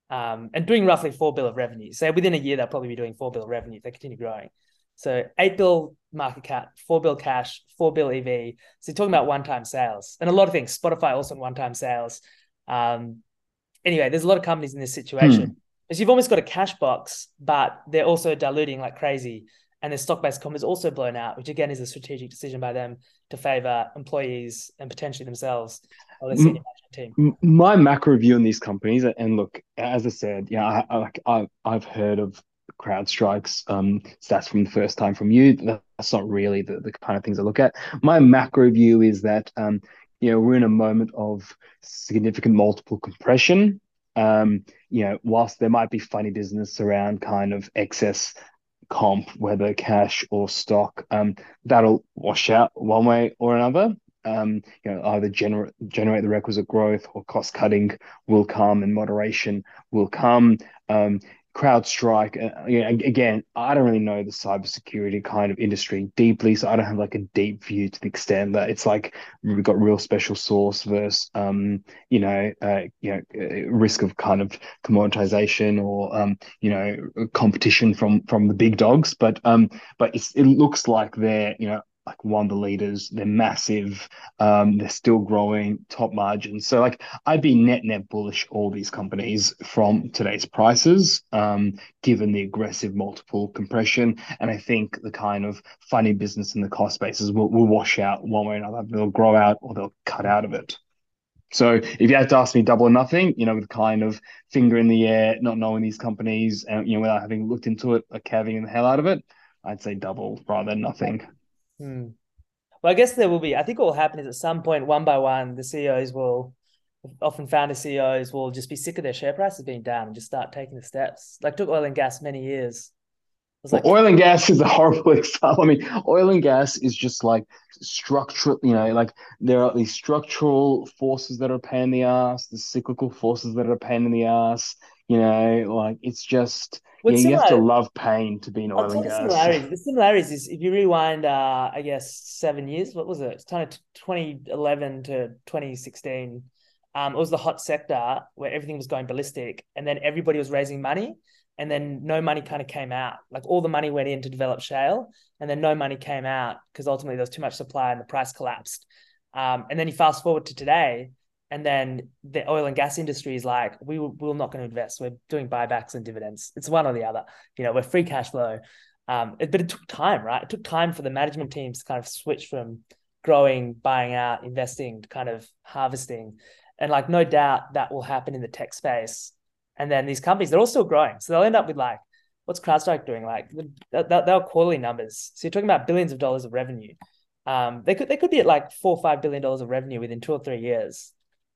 um, and doing roughly four bill of revenue. So within a year, they'll probably be doing four bill of revenue. They continue growing. So eight bill market cap, four bill cash, four bill EV. So you're talking about one time sales and a lot of things. Spotify also one time sales. Um, anyway, there's a lot of companies in this situation. Hmm. Because you've almost got a cash box, but they're also diluting like crazy. And their stock-based comp is also blown out, which again is a strategic decision by them to favor employees and potentially themselves or their senior management team. My macro view on these companies, and look, as I said, yeah, I, I, I've heard of CrowdStrike's um stats from the first time from you. That's not really the, the kind of things I look at. My macro view is that um, you know, we're in a moment of significant multiple compression. Um, you know, whilst there might be funny business around kind of excess comp, whether cash or stock, um, that'll wash out one way or another. Um, you know, either generate generate the requisite growth or cost cutting will come and moderation will come. Um, CrowdStrike, uh, again, I don't really know the cybersecurity kind of industry deeply, so I don't have like a deep view to the extent that it's like we've got real special source versus, um, you know, uh, you know, uh, risk of kind of commoditization or, um, you know, competition from from the big dogs. But um, but it looks like they're, you know, like one of the leaders. They're massive. Um, they're still growing, top margins. So like I'd be net net bullish all these companies from today's prices, um, given the aggressive multiple compression. And I think the kind of funny business and the cost bases will, will wash out one way or another. They'll grow out or they'll cut out of it. So if you had to ask me double or nothing, you know, with kind of finger in the air, not knowing these companies, and you know, without having looked into it, like having the hell out of it, I'd say double rather than nothing. Hmm. Well, I guess there will be. I think what will happen is at some point, one by one, the CEOs will, often founder CEOs, will just be sick of their share prices being down and just start taking the steps. Like took oil and gas many years. Like Well, oil and gas is a horrible example. I mean, oil and gas is just like structural, you know, like there are these structural forces that are a pain in the ass, the cyclical forces that are a pain in the ass, you know, like it's just, you, what's you have to love pain to be an oil and the gas. similarities. The similarities is if you rewind, uh, I guess seven years. What was it? It's kind of 2011 to 2016. Um, it was the hot sector where everything was going ballistic, and then everybody was raising money, and then no money kind of came out. Like all the money went in to develop shale, and then no money came out because ultimately there was too much supply and the price collapsed. Um, and then you fast forward to today, and then the oil and gas industry is like, we we're not going to invest. We're doing buybacks and dividends. It's one or the other. You know, we're free cash flow. Um, it, but it took time, right? It took time for the management teams to kind of switch from growing, buying out, investing to kind of harvesting. And like, no doubt that will happen in the tech space. And then these companies, they're all still growing. So they'll end up with like, what's CrowdStrike doing? Like, they're quarterly numbers. So you're talking about billions of dollars of revenue. Um, they could they could be at like four or five billion dollars of revenue within two or three years,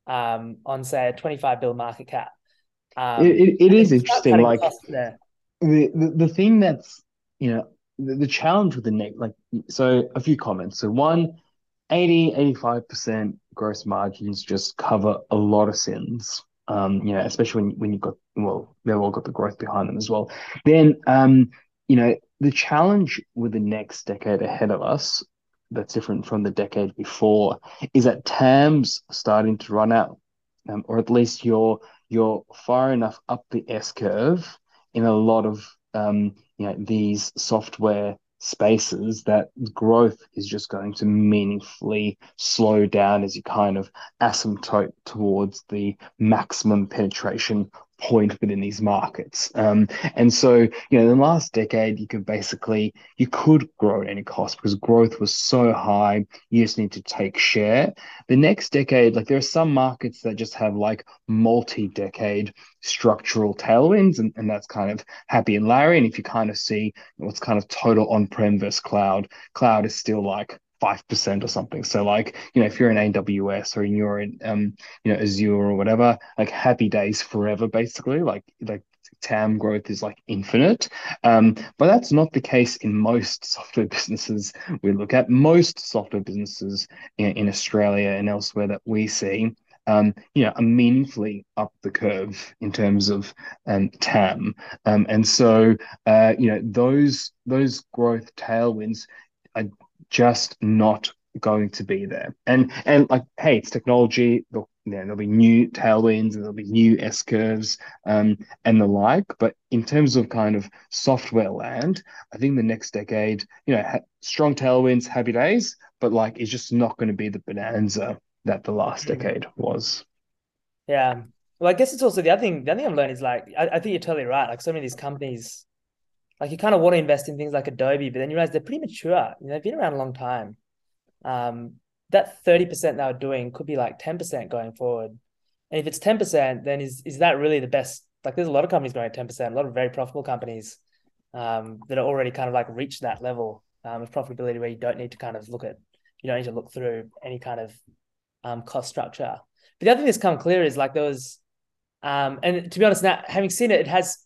um, on say a twenty five bill market cap. Um, It, it, is they can start interesting. Like the, the, the thing that's, you know, the, the challenge with the neck, like, so a few comments. So one, 80, 85% gross margins just cover a lot of sins. Um, you know, especially when when you've got well, they've all got the growth behind them as well. Then um, you know, the challenge with the next decade ahead of us that's different from the decade before is that TAM's starting to run out. Um, or at least you're you're far enough up the S curve in a lot of um, you know, these software spaces that growth is just going to meaningfully slow down as you kind of asymptote towards the maximum penetration point within these markets. Um, and so, you know, in the last decade, you could basically you could grow at any cost because growth was so high. You just need to take share. The next decade, like there are some markets that just have like multi-decade structural tailwinds, and, and that's kind of happy and Larry. And if you kind of see what's kind of total on-prem versus cloud, cloud is still like 5% or something. So like, you know, if you're in AWS or you're in um, you know, Azure or whatever, like happy days forever, basically. Like like TAM growth is like infinite. Um, but that's not the case in most software businesses we look at. Most software businesses in, in Australia and elsewhere that we see um, you know, are meaningfully up the curve in terms of um, TAM. Um, and so, uh, you know, those those growth tailwinds are just not going to be there. And and like, hey, it's technology. There'll, you know, there'll be new tailwinds and there'll be new S curves um, and the like. But in terms of kind of software land, I think the next decade, you know, ha- strong tailwinds, happy days, but like it's just not going to be the bonanza that the last Mm. decade was. Yeah. Well, I guess it's also the other thing. The other thing I'm learning is like I, I think you're totally right. Like so many of these companies, like you kind of want to invest in things like Adobe, but then you realize they're pretty mature. You know, they've been around a long time. Um, that 30% they were doing could be like 10% going forward. And if it's 10%, then is is that really the best? Like there's a lot of companies growing at 10%, a lot of very profitable companies um, that are already kind of like reached that level um, of profitability where you don't need to kind of look at, you don't need to look through any kind of um, cost structure. But the other thing that's come clear is like there was, um, and to be honest, now having seen it, it has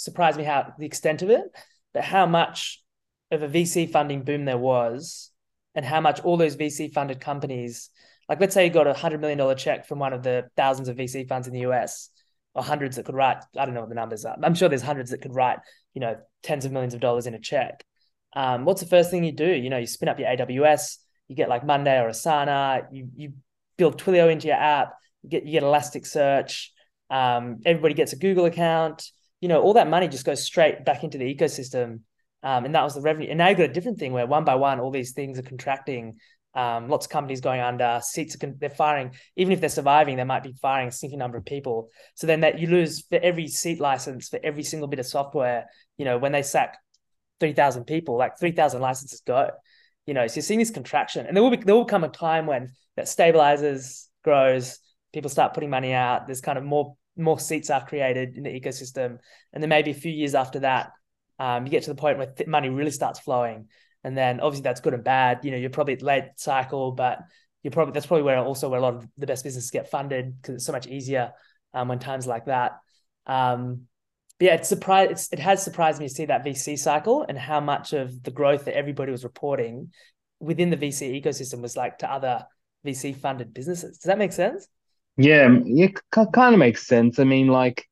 surprised me how the extent of it, but how much of a VC funding boom there was, and how much all those VC funded companies, like let's say you got a hundred million dollar check from one of the thousands of VC funds in the US, or hundreds that could write. I don't know what the numbers are. I'm sure there's hundreds that could write, you know, tens of millions of dollars in a check. Um, what's the first thing you do? You know, you spin up your AWS, you get like Monday or Asana, you you build Twilio into your app, you get you get Elasticsearch, um, everybody gets a Google account, you know, all that money just goes straight back into the ecosystem. Um, and that was the revenue. And now you've got a different thing where one by one, all these things are contracting. Um, lots of companies going under, seats are con- they're firing. Even if they're surviving, they might be firing a significant number of people. So then that you lose for every seat license for every single bit of software. You know, when they sack three thousand people, like three thousand licenses go. You know, so you're seeing this contraction, and there will be there will come a time when that stabilizes, grows, people start putting money out. There's kind of more more seats are created in the ecosystem, and then maybe a few years after that, um, you get to the point where th- money really starts flowing, and then obviously that's good and bad. You know, you're probably late cycle, but you're probably that's probably where also where a lot of the best businesses get funded because it's so much easier um, when times like that. Um, but yeah, it's surprised. It's, it has surprised me to see that VC cycle and how much of the growth that everybody was reporting within the VC ecosystem was like to other VC funded businesses. Does that make sense? Yeah, it kind of makes sense. I mean, like,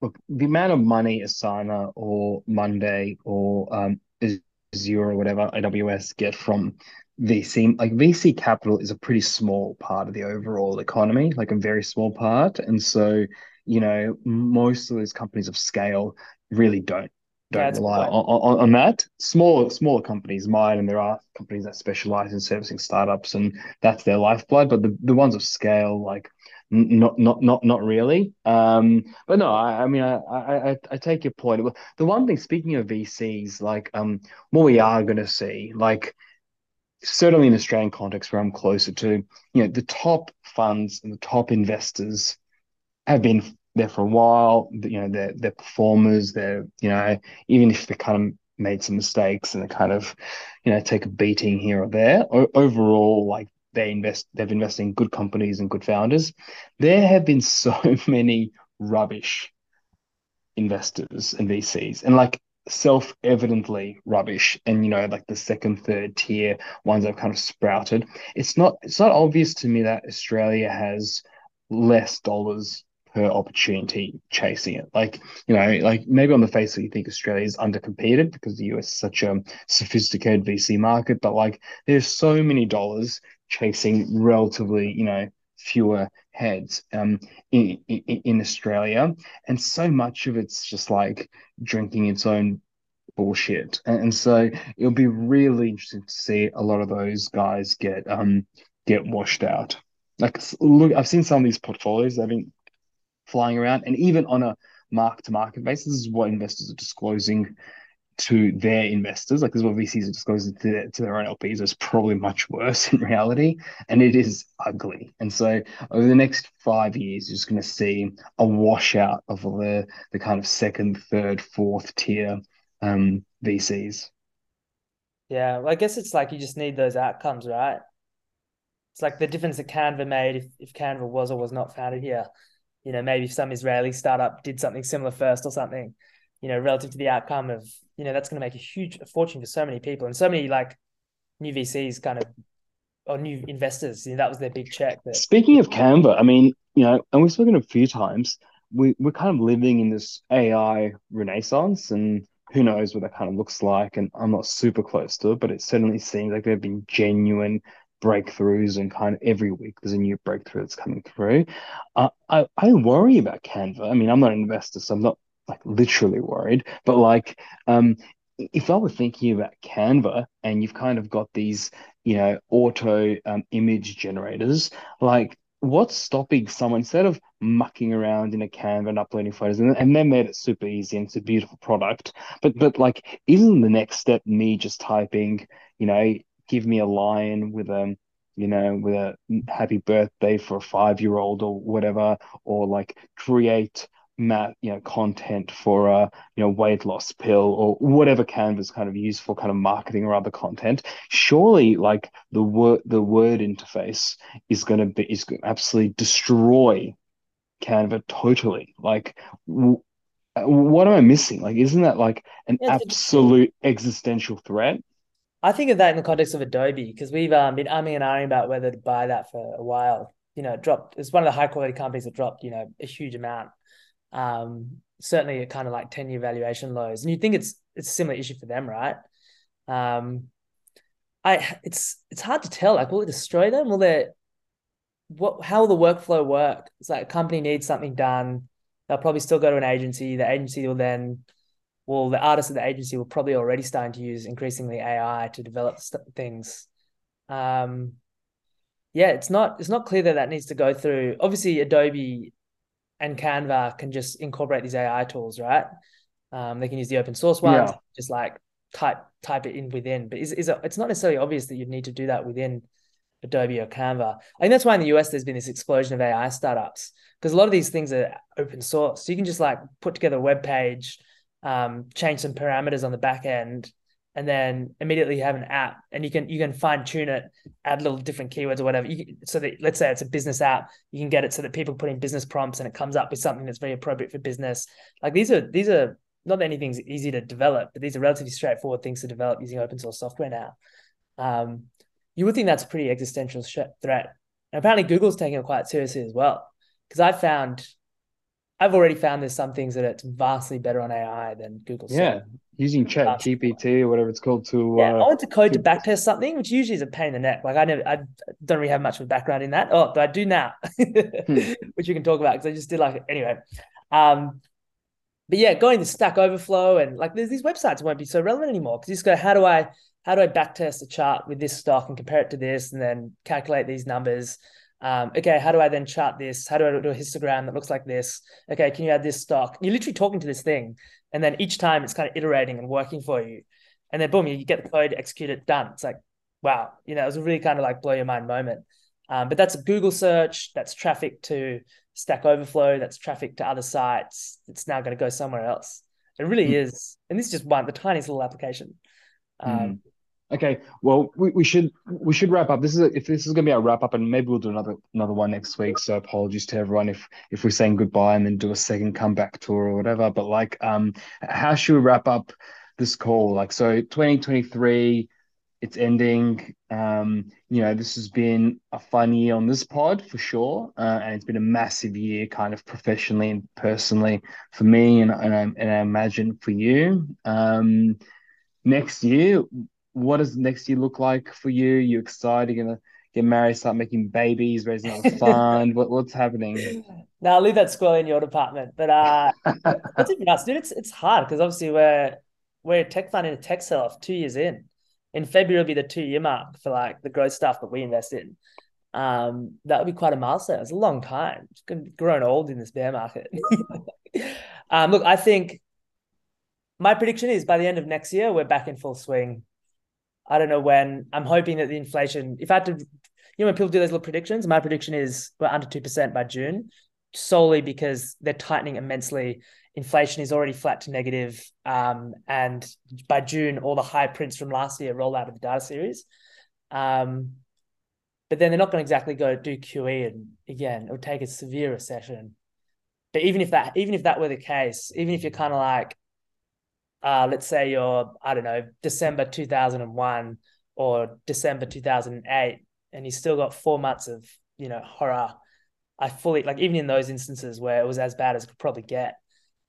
look, the amount of money Asana or Monday or um, Azure or whatever AWS get from VC, like VC capital is a pretty small part of the overall economy, like a very small part. And so, you know, most of those companies of scale really don't don't good rely on, on, on that. Smaller smaller companies might, and there are companies that specialize in servicing startups, and that's their lifeblood. But the, the ones of scale, like not not not not really. Um, but no, I, I mean, I, I I I take your point. Well, The one thing, speaking of VCs, like um, what we are going to see, like certainly in Australian context where I'm closer to, you know, the top funds and the top investors have been there for a while. You know, they're they're performers. They're you know, even if they kind of made some mistakes and they kind of, you know, take a beating here or there. O overall, like they invest, they've invested in good companies and good founders. There have been so many rubbish investors and VCs, and like self-evidently rubbish and you know like the second third tier ones have kind of sprouted it's not it's not obvious to me that Australia has less dollars per opportunity chasing it like you know like maybe on the face of it you think Australia is undercompeted because the US is such a sophisticated VC market but like there's so many dollars chasing relatively you know fewer heads um in, in in Australia and so much of it's just like drinking its own bullshit. And, and so it'll be really interesting to see a lot of those guys get um get washed out. Like look, I've seen some of these portfolios have been flying around, and even on a mark to market basis, this is what investors are disclosing to their investors. Like this is what VCs are disclosing to their, to their own LPs. It's probably much worse in reality, and it is ugly. And so over the next five years, you're just going to see a washout of the the kind of second, third, fourth tier um, VCs. Yeah, well, I guess it's like you just need those outcomes, right? It's like the difference that Canva made if, if Canva was or was not founded here. You know, maybe some Israeli startup did something similar first or something, you know, relative to the outcome of, you know, that's going to make a huge fortune for so many people and so many like new VCs kind of or new investors. You know, that was their big check. That... Speaking of Canva, I mean, you know, and we've spoken a few times, we, we're kind of living in this AI renaissance and who knows what that kind of looks like. And I'm not super close to it, but it certainly seems like there have been genuine breakthroughs and kind of every week there's a new breakthrough that's coming through. Uh, I, I worry about Canva. I mean, I'm not an investor, so I'm not like literally worried, but like um, if I were thinking about Canva and you've kind of got these, you know, auto um, image generators, like what's stopping someone instead of mucking around in a Canva and uploading photos and, and they made it super easy and it's a beautiful product but but like isn't the next step me just typing you know give me a lion with a you know with a happy birthday for a five year old or whatever or like create mat you know content for a you know weight loss pill or whatever canva's kind of used for kind of marketing or other content surely like the word the word interface is going to be is going to absolutely destroy canva totally. Like w- uh, what am i missing? Like isn't that like an absolute existential threat i think of that in the context of adobe because we've um, been umming and ahhing about whether to buy that for a while you know it dropped it's one of the high quality companies that dropped you know a huge amount um, certainly at kind of like 10 year valuation lows. And you think it's it's a similar issue for them, right? Um, I it's it's hard to tell. Like, will it destroy them? Will they what how will the workflow work? It's like a company needs something done. They'll probably still go to an agency. The agency will then well, the artists at the agency will probably already starting to use increasingly AI to develop st- things. Um, yeah, it's not it's not clear that that needs to go through. Obviously, Adobe and Canva can just incorporate these AI tools, right? Um, they can use the open source ones, yeah. just like type type it in within. But is is it, it's not necessarily obvious that you'd need to do that within Adobe or Canva. I think that's why in the US there's been this explosion of AI startups because a lot of these things are open source. So you can just like put together a web page, um, change some parameters on the back end, and then immediately you have an app and you can you can fine tune it add little different keywords or whatever. You, so that let's say it's a business app you can get it so that people put in business prompts and it comes up with something that's very appropriate for business. Like these are these are not that anything's easy to develop but these are relatively straightforward things to develop using open source software now. Um, you would think that's a pretty existential threat. And apparently google's taking it quite seriously as well because i found I've already found there's some things that it's vastly better on AI than Google. Yeah, using Chat GPT or whatever it's called to. Yeah, uh, I went to code to, to backtest something, which usually is a pain in the neck. Like I never, I don't really have much of a background in that. Oh, but I do now, hmm. which we can talk about because I just did like it anyway. Um, but yeah, going to Stack Overflow and like these websites won't be so relevant anymore because you just go, how do I, how do I backtest a chart with this stock and compare it to this, and then calculate these numbers um, okay, how do I then chart this? How do I do a histogram that looks like this? Okay, can you add this stock? You're literally talking to this thing. And then each time it's kind of iterating and working for you. And then boom, you get the code, execute it, done. It's like, wow, you know, it was a really kind of like blow your mind moment. Um, but that's a Google search, that's traffic to Stack Overflow, that's traffic to other sites. It's now going to go somewhere else. It really mm. is. And this is just one, the tiniest little application. Um, mm. Okay, well, we, we should we should wrap up. This is a, if this is going to be our wrap up, and maybe we'll do another another one next week. So apologies to everyone if if we're saying goodbye and then do a second comeback tour or whatever. But like, um, how should we wrap up this call? Like, so 2023, it's ending. Um, you know, this has been a fun year on this pod for sure, uh, and it's been a massive year, kind of professionally and personally for me, and and I, and I imagine for you. Um, next year what does next year look like for you? You excited? You're gonna get married, start making babies, raising a fund? what, what's happening? Now leave that squirrel in your department. But uh, what's it us, dude? It's it's hard because obviously we're we're a tech fund in a tech sell off two years in. In February will be the two year mark for like the growth stuff that we invest in. Um, that would be quite a milestone. It's a long time. It's grown old in this bear market. um, look, I think my prediction is by the end of next year we're back in full swing I don't know when. I'm hoping that the inflation, if I had to, you know, when people do those little predictions, my prediction is we're under 2% by June, solely because they're tightening immensely inflation is already flat to negative, um, and by June, all the high prints from last year roll out of the data series. Um, but then they're not going to exactly go do QE, and again, it would take a severe recession. But even if that, even if that were the case, even if you're kind of like, uh, let's say you're, I don't know, December 2001 or December 2008, and you still got four months of, you know, horror. I fully, like, even in those instances where it was as bad as it could probably get,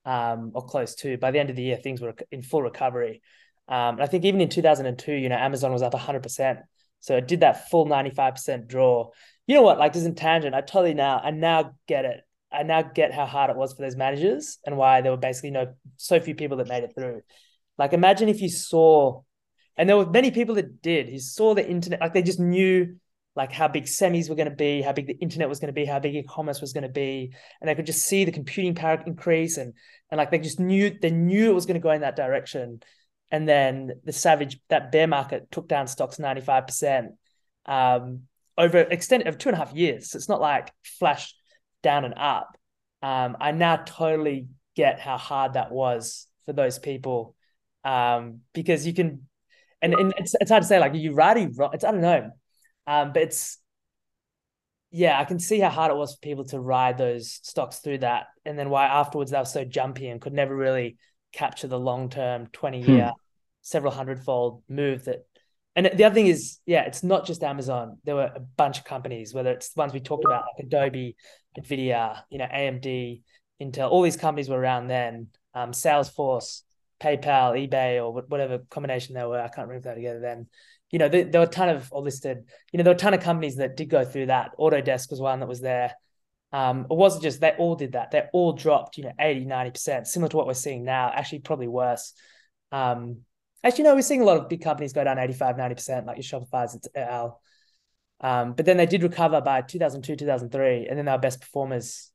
um, or close to, by the end of the year, things were in full recovery. Um, I think even in 2002, you know, Amazon was up 100%. So it did that full 95% draw. You know what? Like, this in tangent, I totally now, I now get it. I now get how hard it was for those managers and why there were basically no so few people that made it through. Like imagine if you saw, and there were many people that did. You saw the internet, like they just knew like how big semis were going to be, how big the internet was going to be, how big e-commerce was going to be, and they could just see the computing power increase, and and like they just knew they knew it was going to go in that direction. And then the savage that bear market took down stocks ninety five percent um, over extent of two and a half years. So it's not like flash down and up. Um, I now totally get how hard that was for those people um, because you can, and, and it's, it's hard to say like you righty, it's I don't know, um, but it's yeah, I can see how hard it was for people to ride those stocks through that, and then why afterwards they were so jumpy and could never really capture the long term, twenty year, hmm. several hundred fold move that and the other thing is, yeah, it's not just Amazon. There were a bunch of companies, whether it's the ones we talked about, like Adobe, Nvidia, you know, AMD, Intel. All these companies were around then. Um, Salesforce, PayPal, eBay, or whatever combination they were. I can't remember that together then. You know, there, were a ton of, or listed, you know, there were a ton of companies that did go through that. Autodesk was one that was there. Um, it wasn't just they all did that. They all dropped, you know, 80, 90%, similar to what we're seeing now, actually probably worse. Um, Actually, no, we're seeing a lot of big companies go down 85, 90%, like your Shopify's, it's Al. Um, but then they did recover by 2002, 2003, and then they were best performers.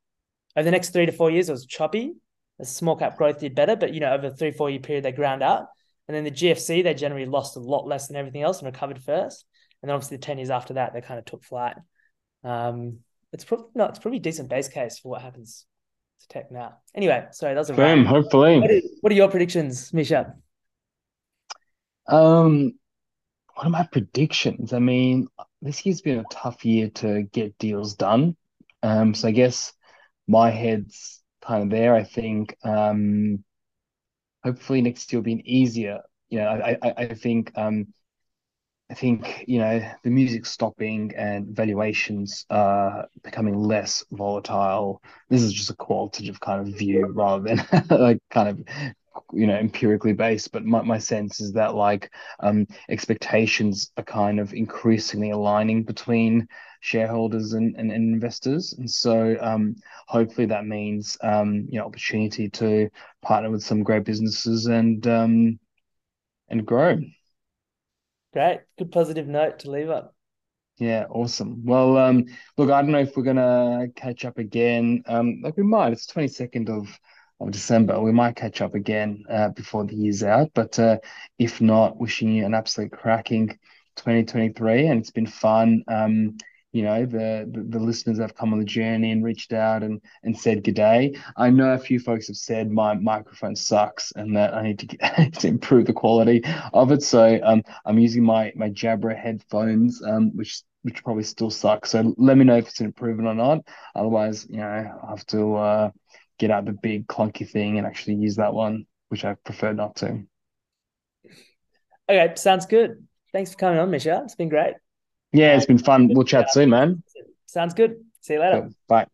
Over the next three to four years, it was choppy. The small cap growth did better, but you know, over a three, four year period, they ground out. And then the GFC, they generally lost a lot less than everything else and recovered first. And then obviously the 10 years after that, they kind of took flight. Um, it's probably not, it's probably a decent base case for what happens to tech now. Anyway, sorry, that was a Boom, hopefully. What are, what are your predictions, Misha? Um, what are my predictions? I mean, this year's been a tough year to get deals done. Um, so I guess my head's kind of there. I think um, hopefully next year will be easier. You know, I I, I think um, I think you know the music stopping and valuations uh becoming less volatile. This is just a qualitative kind of view rather than like kind of you know empirically based but my, my sense is that like um expectations are kind of increasingly aligning between shareholders and, and, and investors and so um hopefully that means um you know opportunity to partner with some great businesses and um and grow great good positive note to leave up yeah, awesome. Well, um, look, I don't know if we're gonna catch up again. Um, like we might. It's 22nd of of December. We might catch up again uh, before the year's out, but uh, if not, wishing you an absolute cracking 2023, and it's been fun. Um, you know, the, the, the listeners have come on the journey and reached out and and said good day. I know a few folks have said my microphone sucks and that I need to, get, to improve the quality of it. So um, I'm using my my Jabra headphones, um, which which probably still suck. So let me know if it's an improvement or not. Otherwise, you know, I have to uh, get out the big clunky thing and actually use that one, which I prefer not to. Okay, sounds good. Thanks for coming on, Misha. It's been great. Yeah, it's been fun. We'll chat soon, man. Sounds good. See you later. Bye.